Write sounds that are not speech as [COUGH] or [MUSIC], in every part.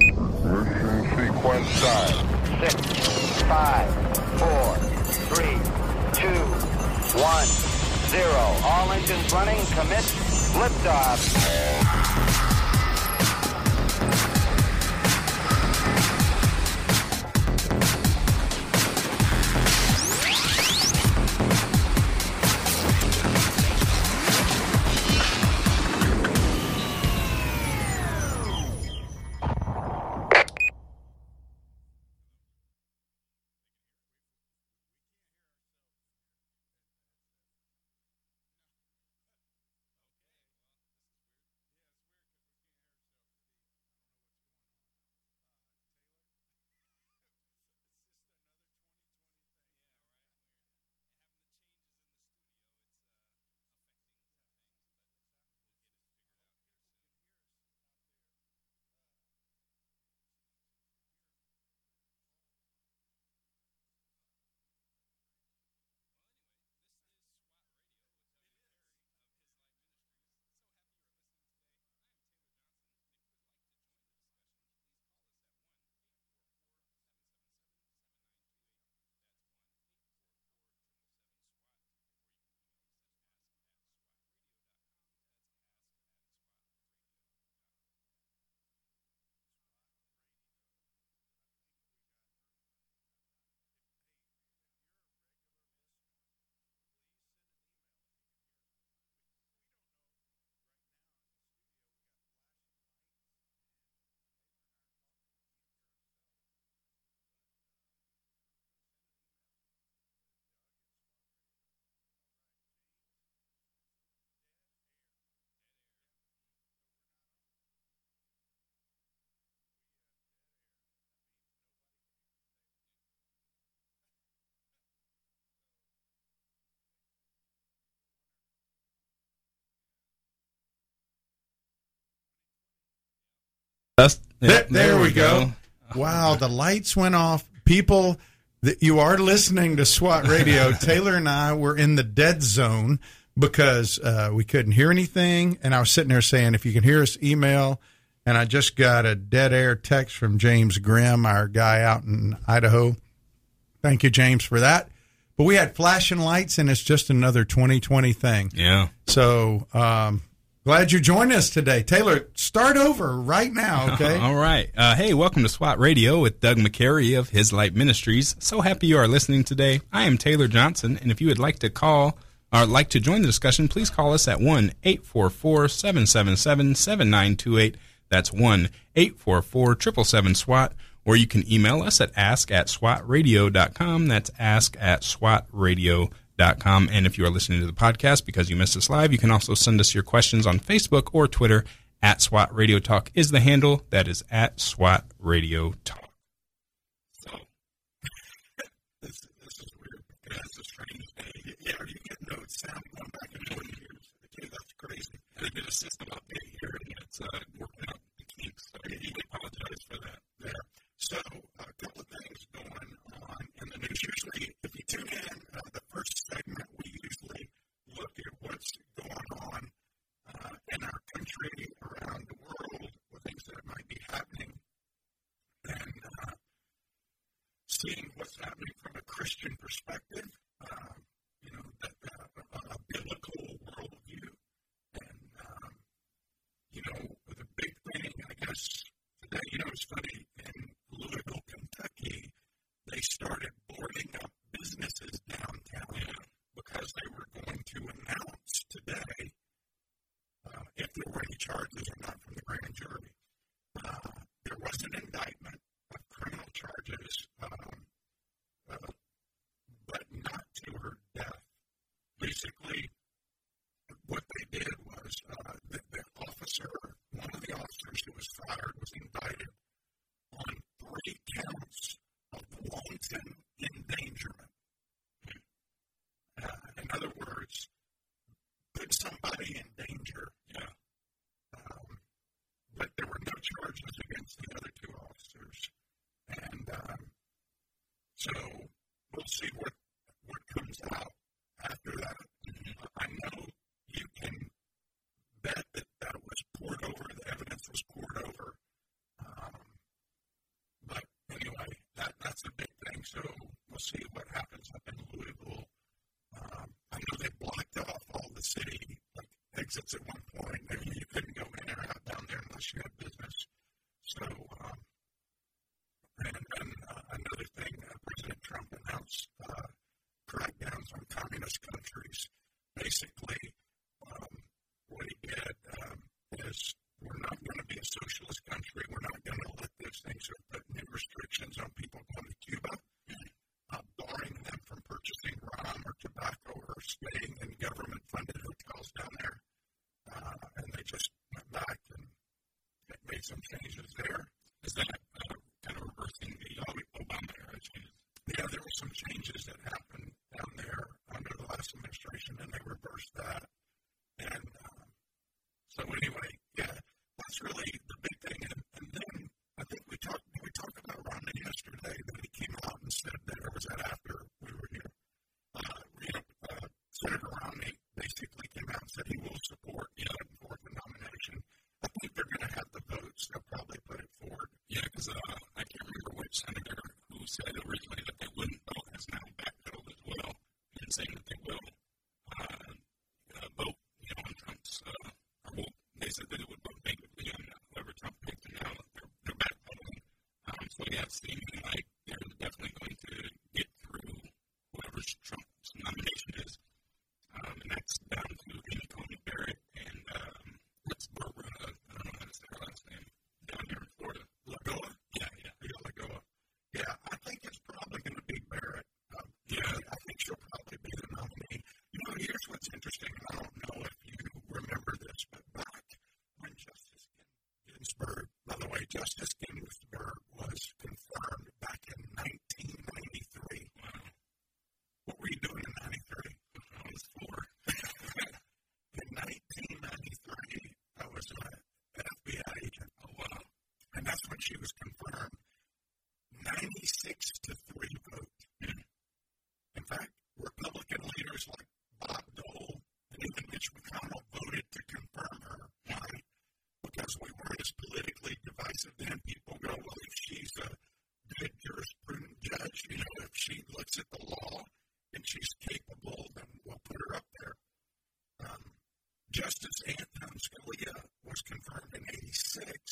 Mission sequence start. Six, five, four, three, two, one, zero. All engines running. Commit. Liftoff. That's, There, there we go. Wow, the lights went off. People, that you are listening to SWAT Radio. [LAUGHS] Taylor and I were in the dead zone because uh, we couldn't hear anything, and I was sitting there saying, "If you can hear us, email." And I just got a dead air text from James Grimm, our guy out in Idaho. Thank you, James, for that. But we had flashing lights, and it's just another 2020 thing. Yeah. So um, glad you joined us today. Taylor, start over right now, [LAUGHS] okay? All right. Uh, hey, welcome to SWAT Radio with Doug McCary of His Light Ministries. So happy you are listening today. I am Taylor Johnson, and if you would like to call or like to join the discussion, please call us at 1 844 777 7928. That's 1 844 777 SWAT. Or you can email us at ask at swatradio.com. That's ask at swatradio.com. And if you are listening to the podcast because you missed us live, you can also send us your questions on Facebook or Twitter. At SWAT Radio Talk is the handle. That is at SWAT Radio Talk. this, this is weird because it's a strange day. Yeah, you get no sound going back and forth here. Okay, that's crazy. They did a system update here and it's uh, working out the kinks. So I really apologize for that there. So a couple of things going on in the news. Usually, if you tune in, uh, the first segment we usually look at what's going on uh, in our country, around the world, with things that might be happening, and uh, seeing what's happening from a Christian perspective, uh, you know, that, uh, a, a biblical worldview. And, um, you know, the big thing, I guess, today, you know, it's funny, in Louisville, Kentucky, they started boarding up businesses downtown because they were going to announce today uh, if there charges or not from the grand jury. So we'll see what happens up in Louisville. Um, I know they blocked off all the city like exits at one some changes there. confirmed in 86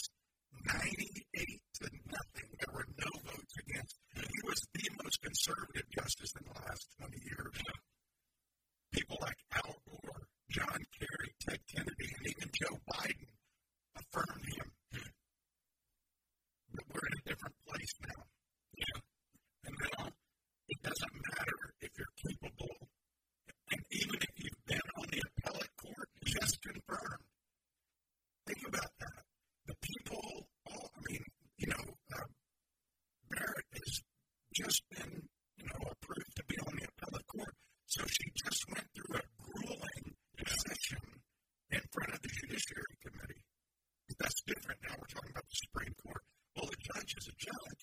different. Now we're talking about the Supreme Court. Well, the judge is a judge.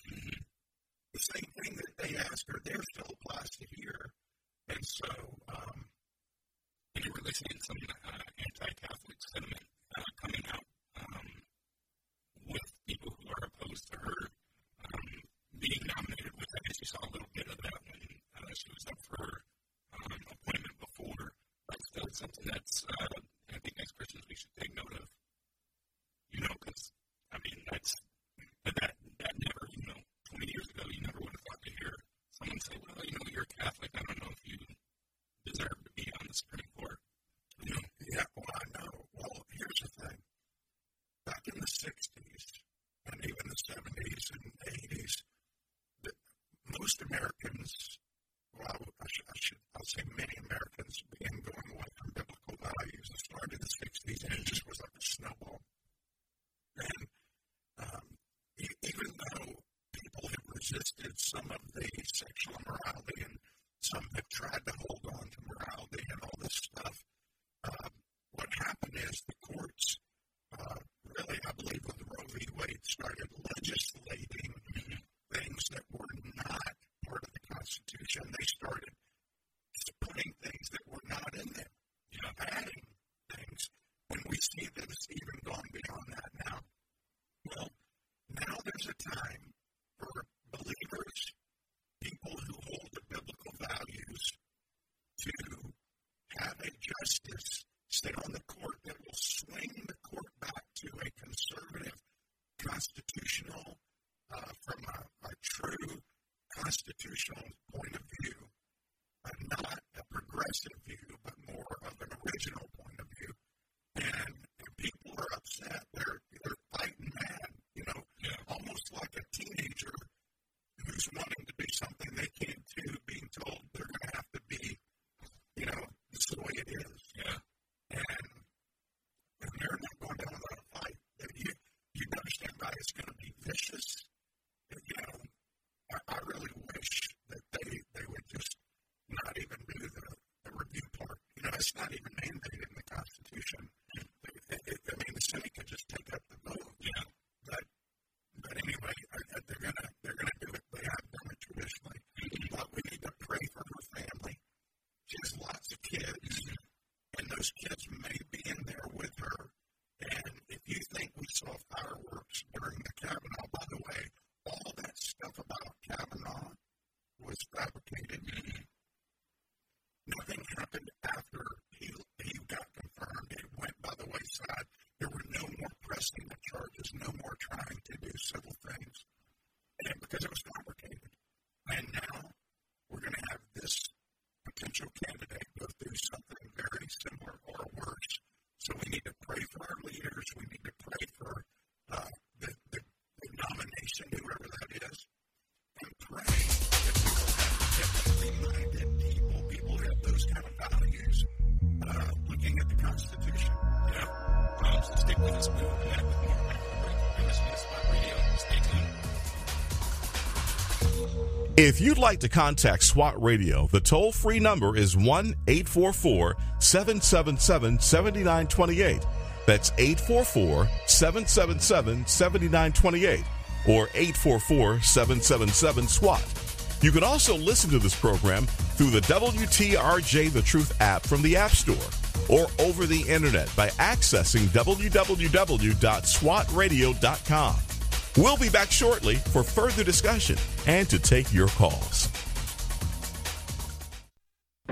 resisted some of the sexual immorality, and some have tried to hold constitutional, uh, from a, a true constitutional point of view, and not a progressive view. with us. We will be back with more Radio. Stay tuned. If you'd like to contact SWAT Radio, the toll free number is 1 844 777 7928. That's 844 777 7928 or 844 777 SWAT. You can also listen to this program through the WTRJ The Truth app from the App Store or over the internet by accessing www.swatradio.com. We'll be back shortly for further discussion and to take your calls.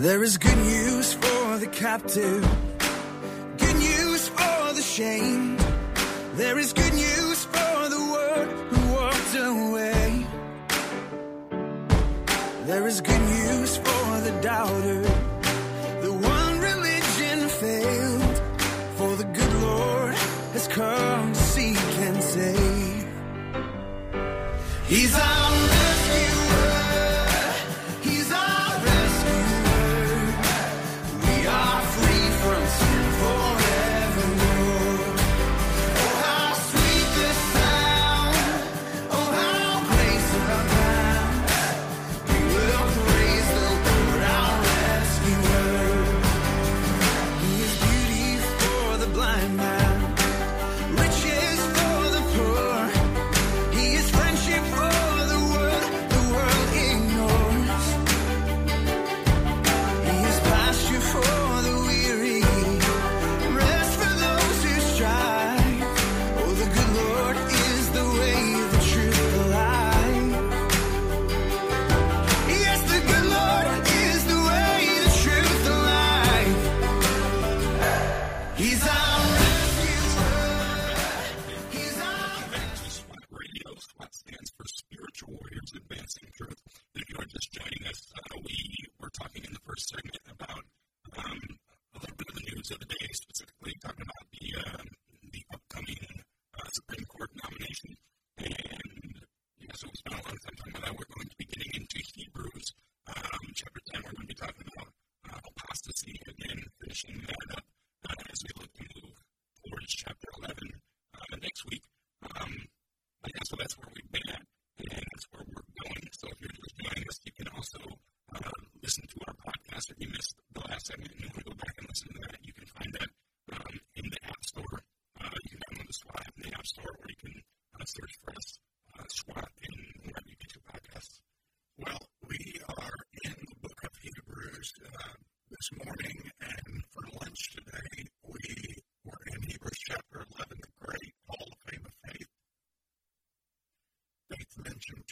There is good news for the captive, good news for the shamed. There is good news for the one who walked away. There is good news for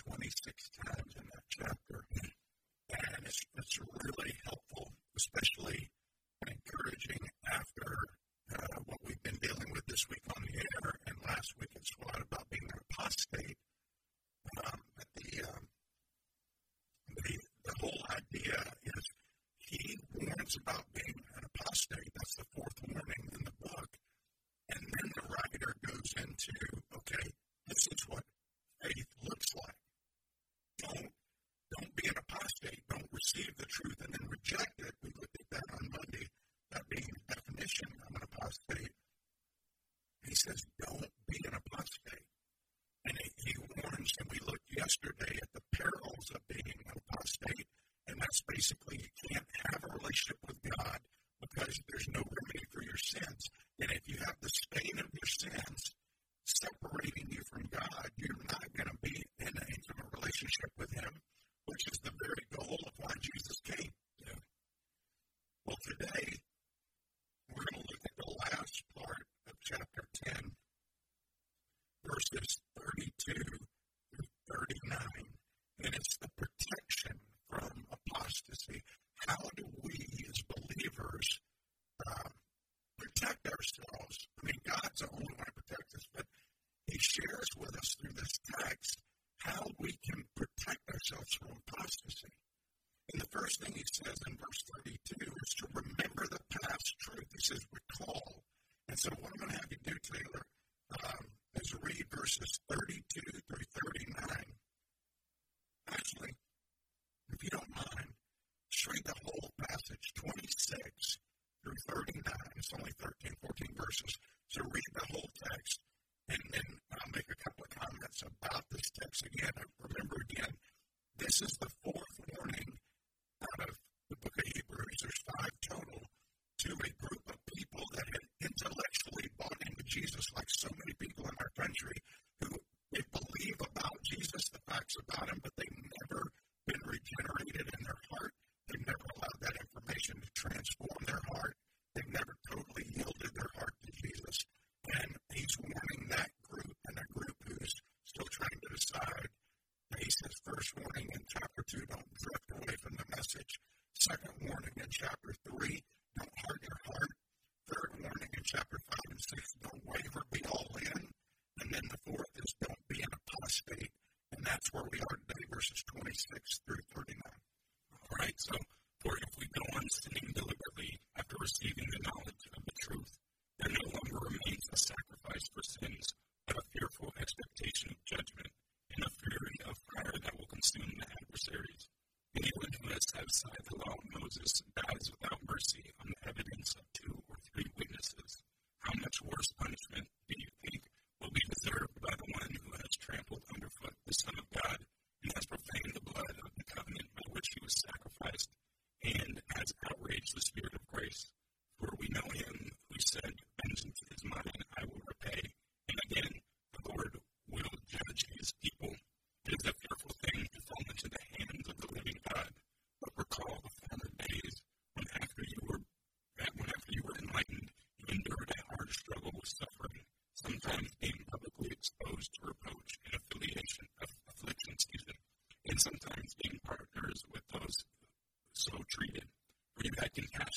26 times in that chapter. And it's, it's really helpful, especially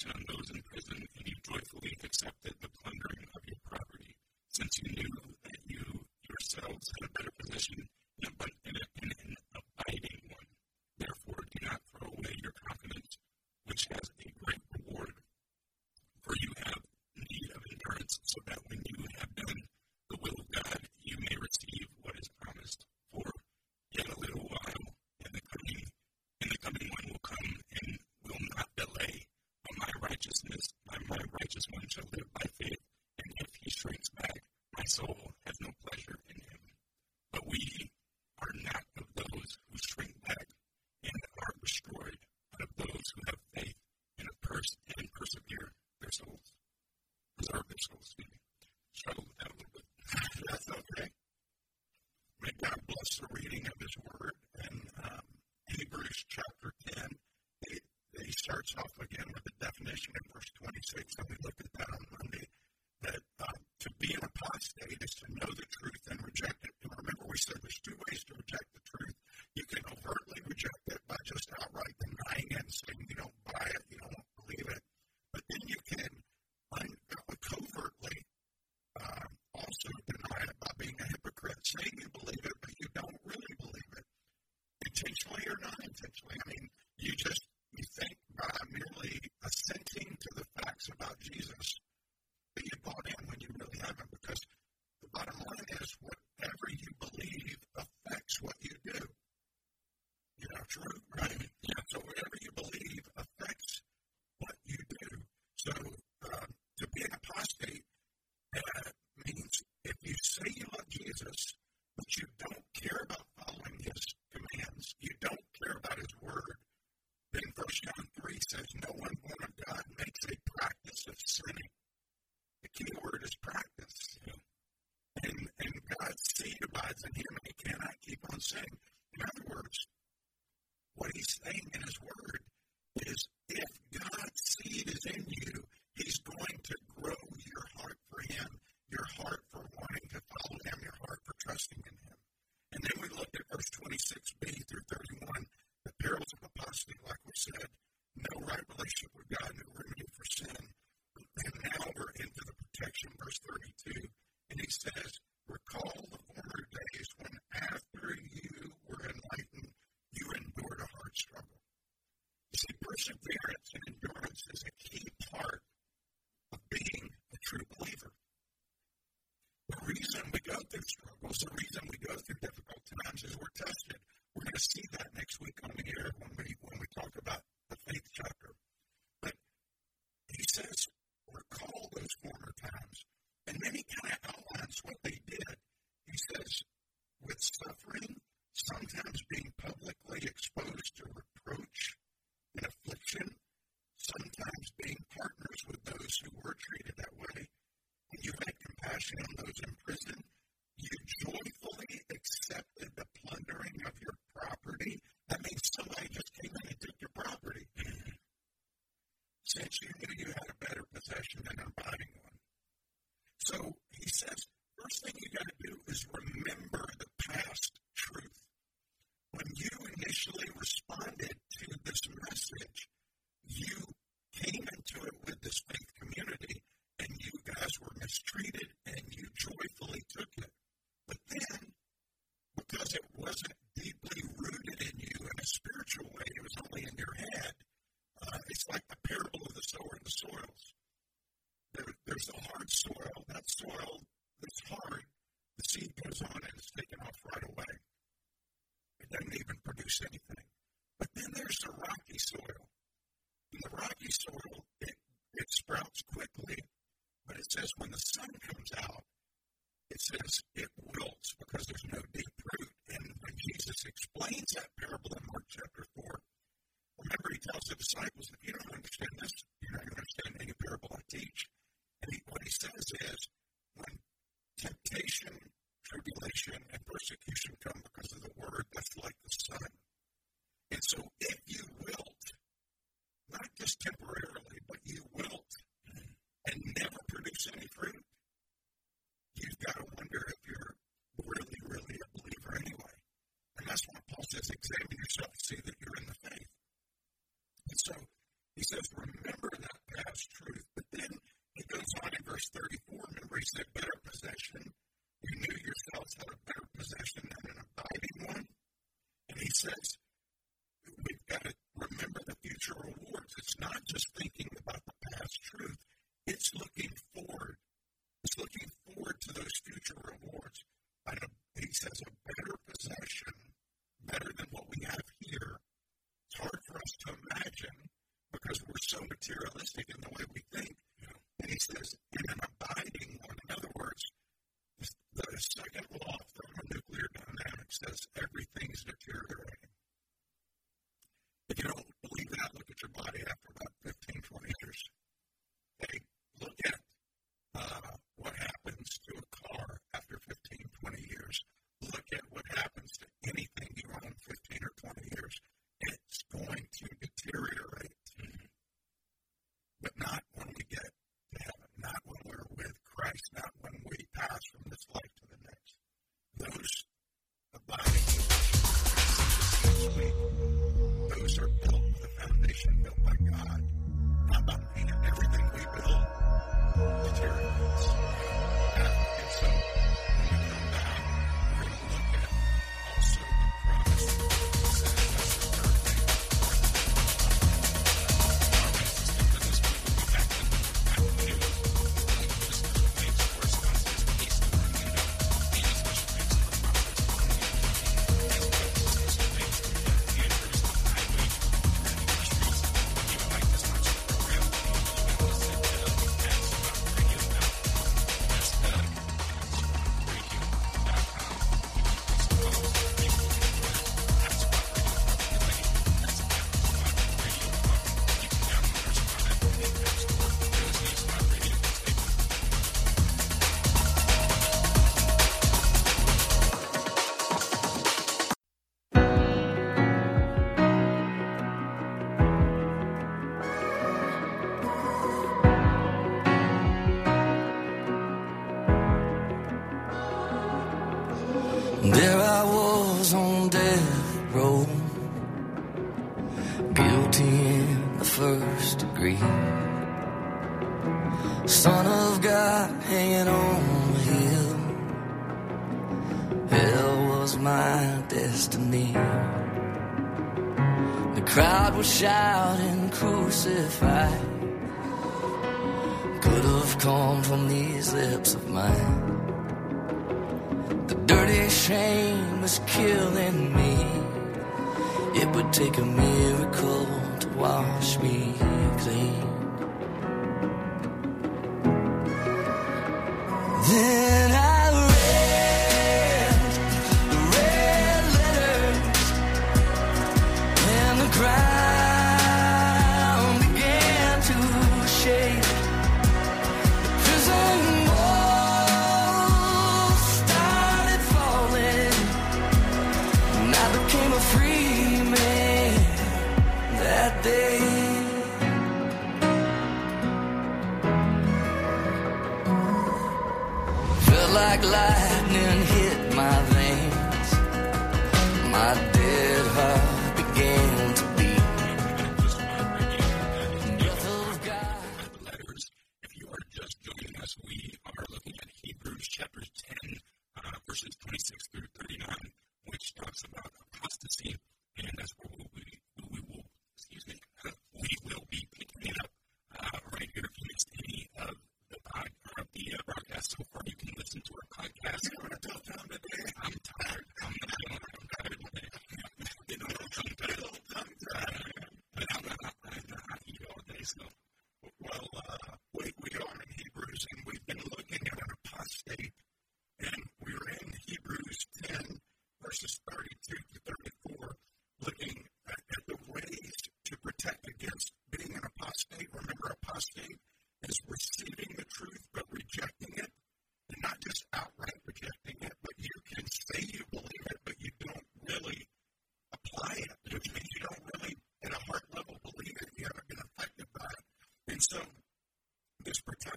on those in prison, and you joyfully accepted the plundering of your property, since you knew that you yourselves had a better position in, abun- in, a, in an abiding one. Therefore, do not throw away your confidence, which has a great reward. For you have need of endurance, so that when you have done the will of God, you may receive what is promised. For yet a little while, and the coming and the coming one will come and will not delay. But my righteousness, my, my righteous one shall live by faith, and if he shrinks back, my soul has no pleasure in him. But we are not of those who shrink back and are destroyed, but of those who have faith and have pers- and persevere their souls. Preserve their souls, excuse me. Struggle with that a little bit. That's okay. May God bless the reading of His Word. And um, Hebrews chapter 10, it, he starts off again with the definition in verse 26, and we looked at that on Monday, that um, to be an apostate is to know the truth and reject it. And remember, we said there's two ways to reject the truth. You can overtly reject it by just outright denying it and saying you don't buy it, you don't believe it. But then you can un- covertly um, also deny it by being a hypocrite, saying you believe it, but you don't really believe it, intentionally or not intentionally. I mean, you just you think by merely assenting to the facts about Jesus that you bought in when you really haven't. Because the bottom line word is practice. And, and God's seed abides in him, and he cannot keep on sinning. In other words, what he's saying in his word is if God's seed is in you, he's going to grow your heart for him, your heart for wanting to follow him, your heart for trusting in him. And then we looked at verse 26b through 31, the perils of apostasy, like we said, no right relationship with God, no remedy for sin. And now we're into protection, verse 32. And he says, Recall the former days when after you were enlightened, you endured a hard struggle. You see, perseverance and endurance is a key part of being a true believer. The reason we go through struggles, the reason we go through difficult times is we're tested. We're going to see that next week on the air when we when we talk about the faith chapter. But he says, recall those former times. And then he kind of outlines what they did. He says, with suffering, sometimes being publicly exposed to reproach and affliction, sometimes being partners with those who were treated that way. When you had compassion on those in prison, you joyfully accepted the plundering of your property. That means somebody just came in and took your property. Since you knew you had a better possession than an abiding one. So he says, first thing you got to do is remember the past truth. When you initially responded to this message, you came into it with this faith community and you guys were mistreated and you joyfully took it. But then, because it wasn't deeply rooted in you in a spiritual way, it was only in your head. Uh, it's like the parable of the sower and the soils. There, there's the hard soil. That soil that's hard, the seed goes on and it's taken off right away. It doesn't even produce anything. But then there's the rocky soil. In the rocky soil, it, it sprouts quickly, but it says when the sun comes out, it says it wilts because there's no deep root. Jesus explains that parable in Mark chapter 4, remember he tells the disciples, if you don't understand this, you're not going to understand any parable I teach. And he, what he says is, when temptation, tribulation, and persecution come because of the word, that's like the sun. And so if you wilt, not just temporarily, but you wilt and never produce any fruit, you've got to wonder if you're really, really a believer anyway. And that's why Paul says, examine yourself to see that you're in the faith. And so he says, remember that past truth. But then he goes on in verse 34, remember he said, better possession. You knew yourselves had a better possession than an abiding one. And he says, we've got to remember the future rewards. It's not just thinking about the past truth, it's looking forward. It's looking forward to those future rewards. And he says, a better possession, better than what we have here. It's hard for us to imagine because we're so materialistic in the way we think. And he says, in an abiding one. In other words, the second law of thermonuclear dynamics says everything's deteriorating. If you don't believe that, look at your body after about 15, 20 years. Okay, look at uh, what happens to a car after 15, 20 years look at what happens to anything you own 15 or 20 years. It's me. The crowd was shouting, crucify. Could have come from these lips of mine. The dirty shame was killing me. It would take a miracle to wash me clean. Then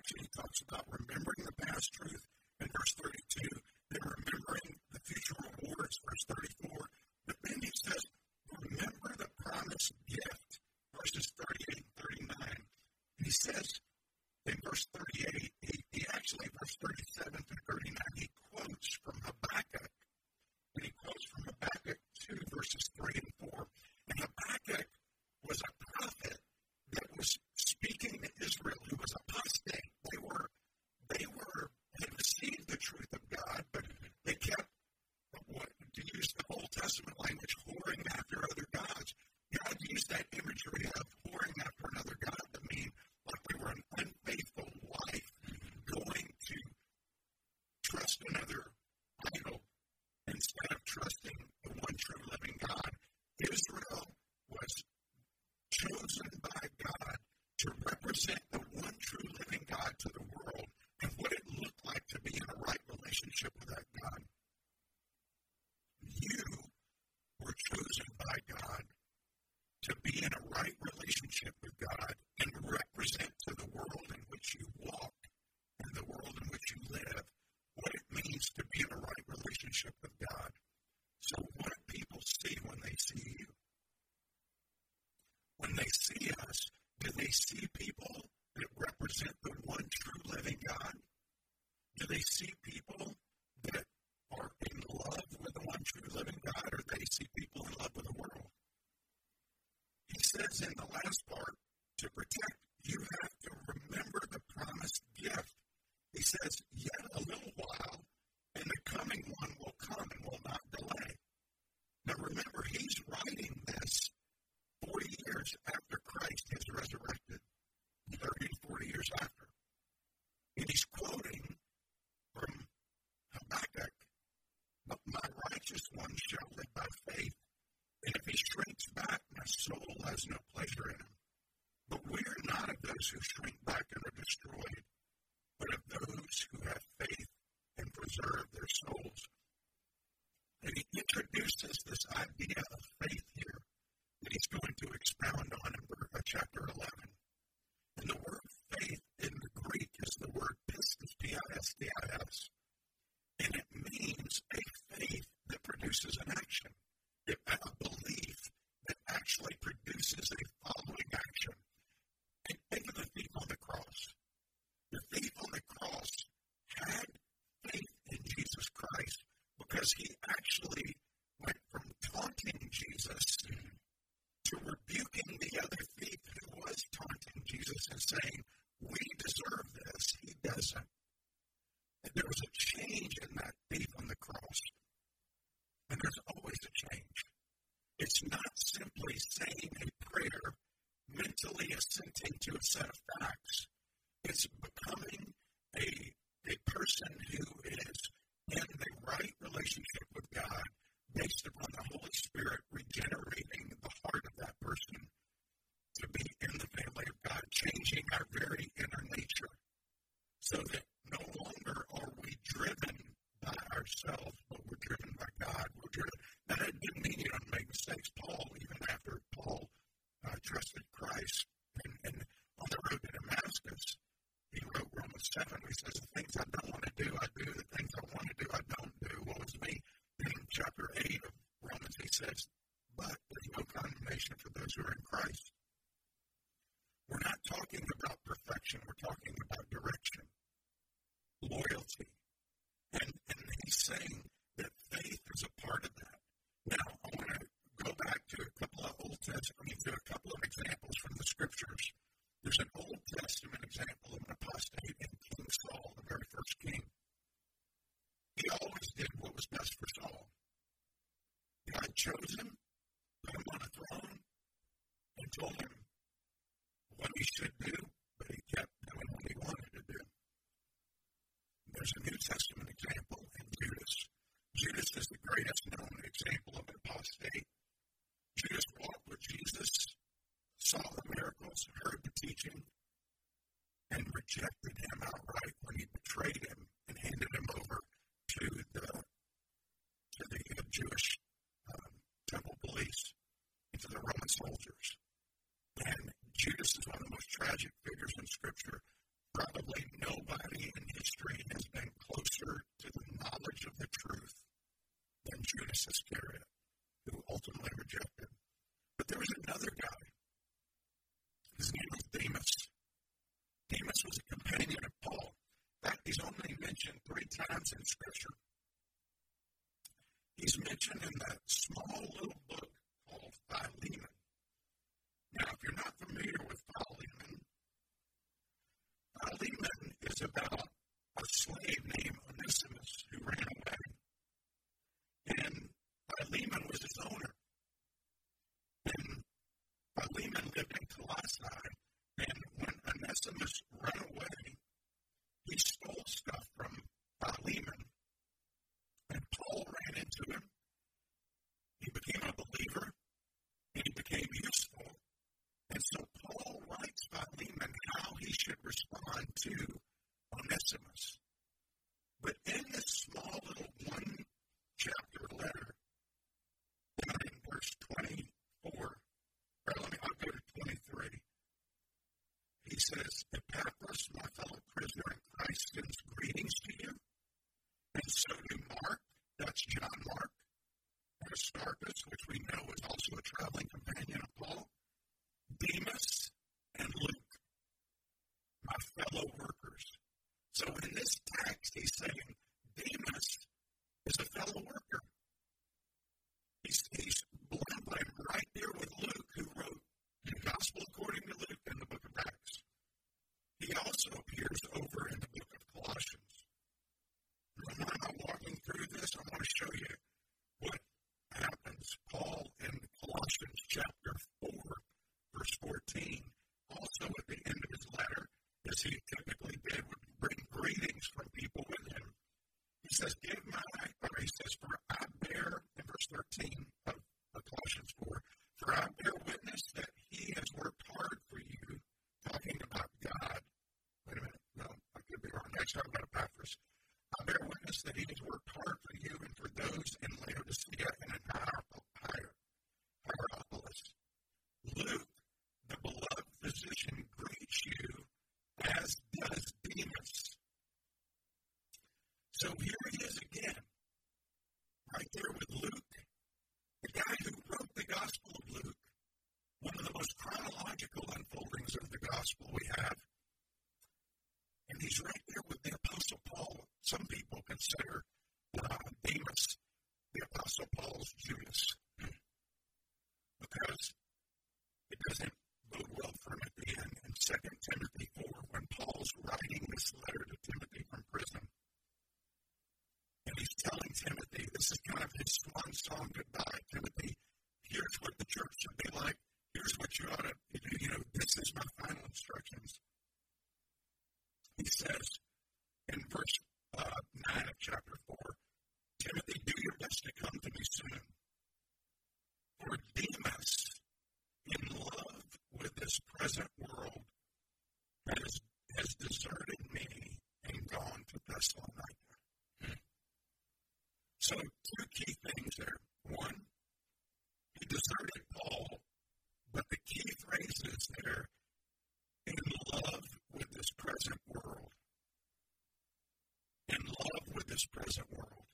actually talks about remembering the past truth in the last part to protect this idea of I do, the things I want to do, I don't do. what was me. In chapter 8 of Romans, he says, But there's no condemnation for those who are in Christ. We're not talking about perfection, we're talking about direction, loyalty. And, and he's saying that faith is a part of that. Now, I want to go back to a couple of Old Testament, I mean, to a couple of examples from the scriptures. mentioned three times in Scripture. He's mentioned in that small little as he typically did, would bring greetings from people with him. He says, Give my, or he says, For I bear, in verse 13, of the Gospel we have. And he's right there with the Apostle Paul. Some people consider uh, Demas the Apostle Paul's Judas because it doesn't bode well for him at the end. In 2 Timothy 4, when Paul's writing this letter to Timothy from prison, and he's telling Timothy, this is kind of his swan song goodbye. Timothy, here's what the church should be like. Here's what you ought to do. You know, this is my final instructions. He says in verse uh, 9 of chapter 4, Timothy, do your best to come to me soon. For Demas, in love with this present world, has, has deserted me and gone to Thessalonica. So, two key things there. One, he deserted Paul, but the key phrase is there in love with this present world. In love with this present world.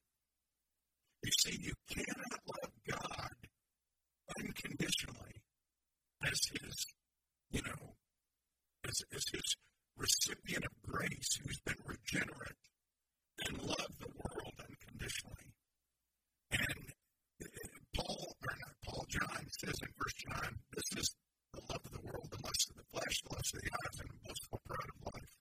You see, you cannot love God unconditionally as his, you know, as, as his recipient of grace who's been regenerate and love the world unconditionally. And uh, Paul, or not Paul, John says in First John, this is the love of the world, the lust of the flesh, the lust of the eyes, and the boastful pride of life.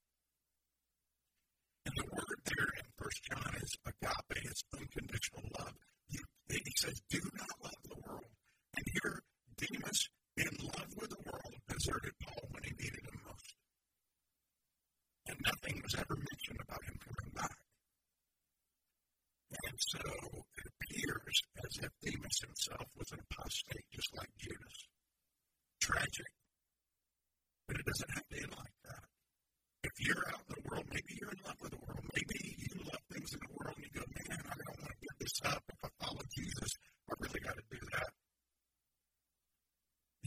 And the word there in First John is agape, it's unconditional love. You, he says, do not love the world. And here, Demas, in love with the world, deserted Paul when he needed him most. And nothing was ever mentioned about him coming back. And so it appears as if Demas himself was an apostate, just like Judas. Tragic. But it doesn't have to end like that. If you're out in the world, maybe you're in love with the world. Maybe you love things in the world and you go, man, I don't want to give this up. If I follow Jesus, I really got to do that.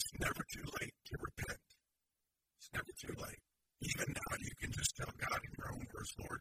It's never too late to repent. It's never too late. Even now, you can just tell God in your own words, Lord,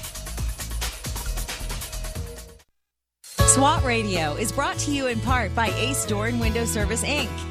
SWAT Radio is brought to you in part by Ace Door and Window Service Inc.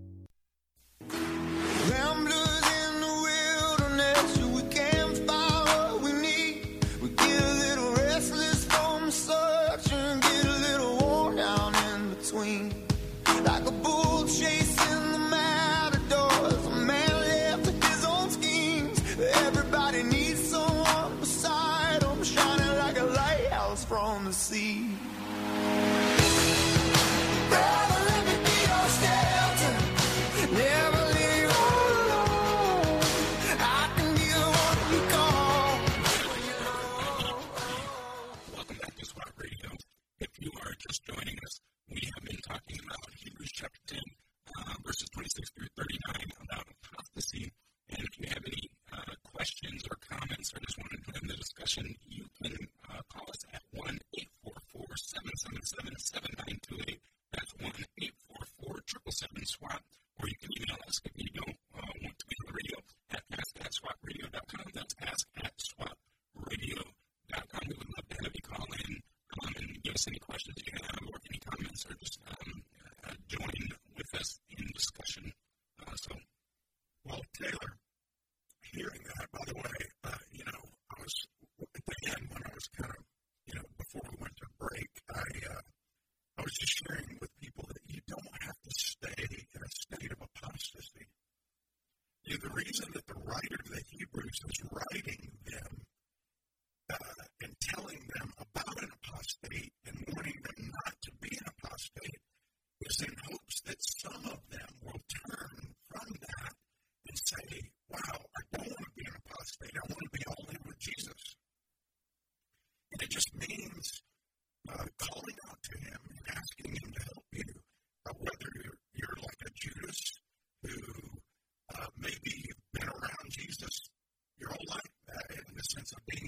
And so they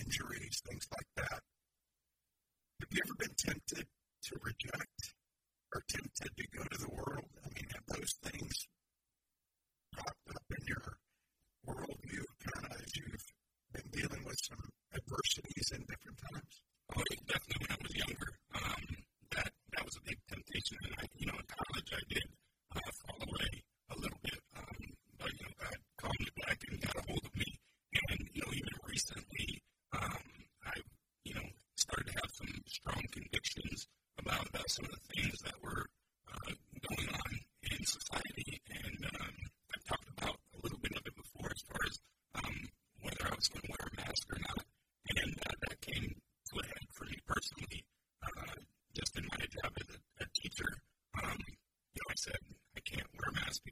injuries, things like that. Have you ever been tempted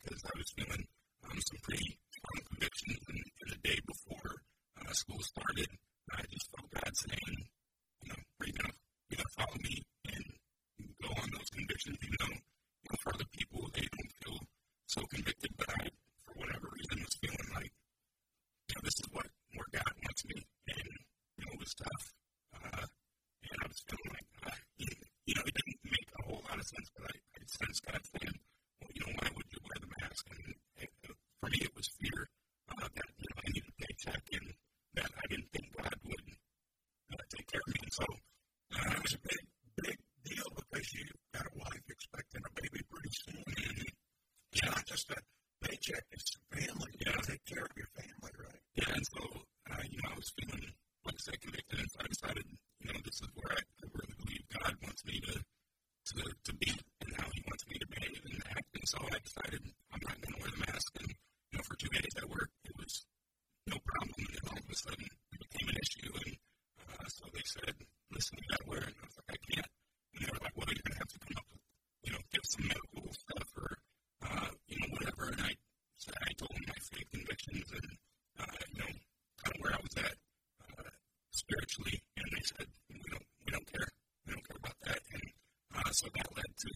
because I was feeling um, some pretty strong convictions. And, and the day before uh, school started, I just felt God saying, you know, right now, you know, follow me and go on those convictions, even though, you know, for other people, they don't feel so convicted. But I, for whatever reason, was feeling like, you know, this is what where God wants me. And, you know, it was tough. Uh, and I was feeling like, uh, you know, it didn't make a whole lot of sense, but I, I sensed God's plan so I decided I'm not going to wear the mask. And you know, for two days at work, it was no problem. And then all of a sudden, it became an issue. And uh, so they said, "Listen, you got to wear it." And I was like, "I can't." And they were like, "Well, you're going to have to come up with, you know, get some medical stuff or uh, you know, whatever." And I said, I told them my faith convictions and uh, you know, kind of where I was at uh, spiritually, and they said, "We don't, we don't care, we don't care about that." And uh, so that led to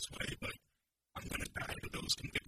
this way, but I'm going to die to those conditions.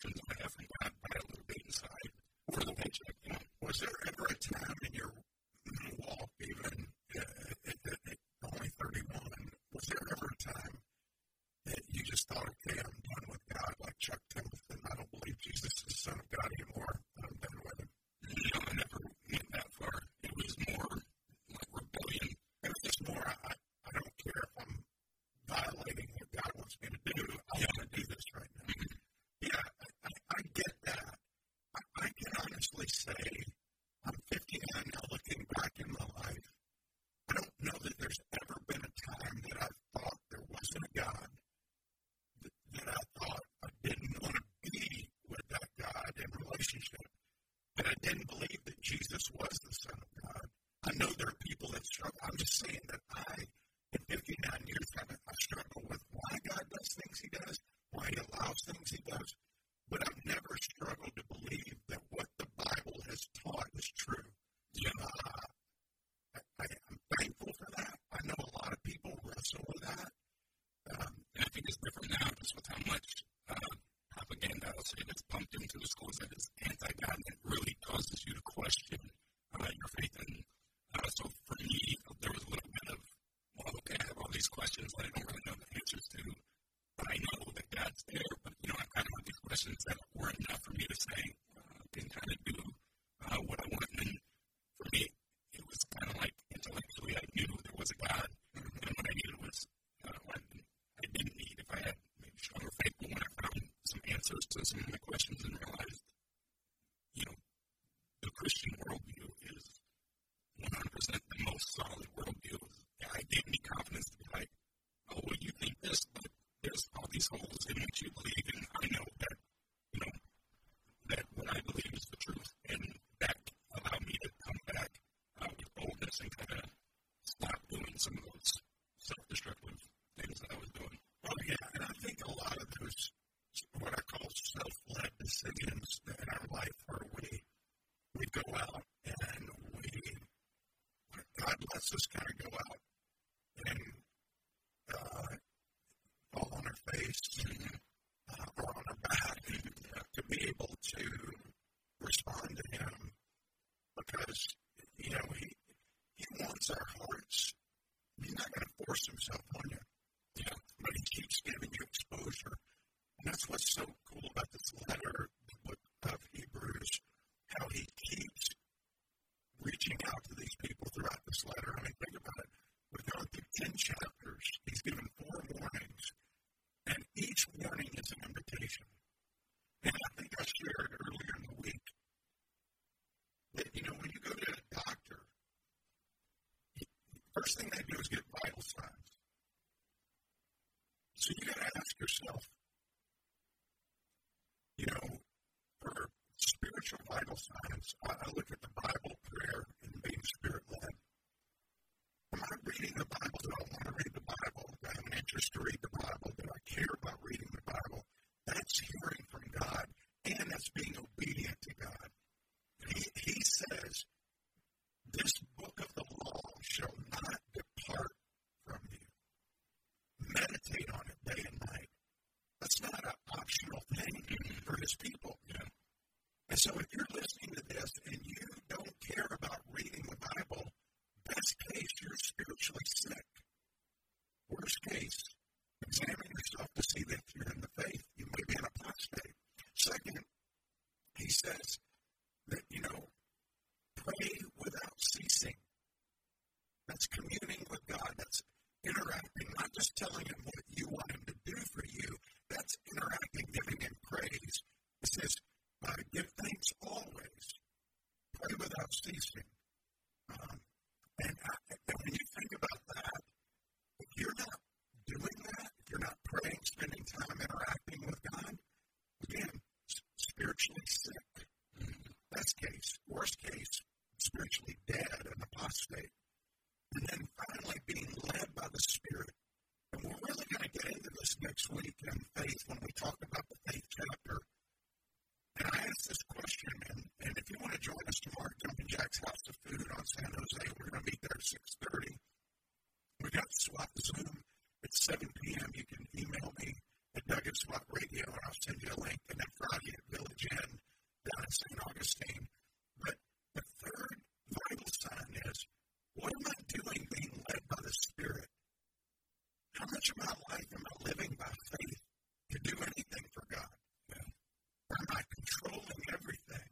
saying, lets us kind of go out. yourself. You know, for spiritual vital signs, I, I look at the Bible, prayer, and being spirit led. I'm not reading the Bible that I want to read the Bible, that I have an interest to read the Bible, that I care about reading the Bible. That's hearing from God, and that's being obedient to God. He, he says, This book of the law shall not depart from you. Meditate on not an optional thing for his people. Yeah. And so if you're listening to this and you don't care about reading the Bible, best case, you're spiritually sick. Worst case, examine yourself to see that you're in the faith. You may be an apostate. Second, he says that, you know, pray without ceasing. That's communing with God. That's interacting, not just telling him what you want him to do for you, that's interacting, giving Him praise. It says, uh, give thanks always, pray without ceasing. Um, and, I, and when you think about that, if you're not doing that, if you're not praying, spending time interacting with God, again, spiritually sick. Best case, worst case, spiritually dead and apostate. And then finally, being led by the Spirit and we're really going to get into this next week in faith when we talk about the faith chapter. And I asked this question, and, and if you want to join us tomorrow at Jumping Jack's House of Food on San Jose, we're going to meet there at 6.30. We got the SWAT Zoom at 7 p.m. You can email me at Doug at SWAT Radio, and I'll send you a link. And then Friday at Village Inn down in St. Augustine. But the third vital sign is, what am I doing being led by the Spirit? How much of my life am I living by faith to do anything for God? Or am I controlling everything?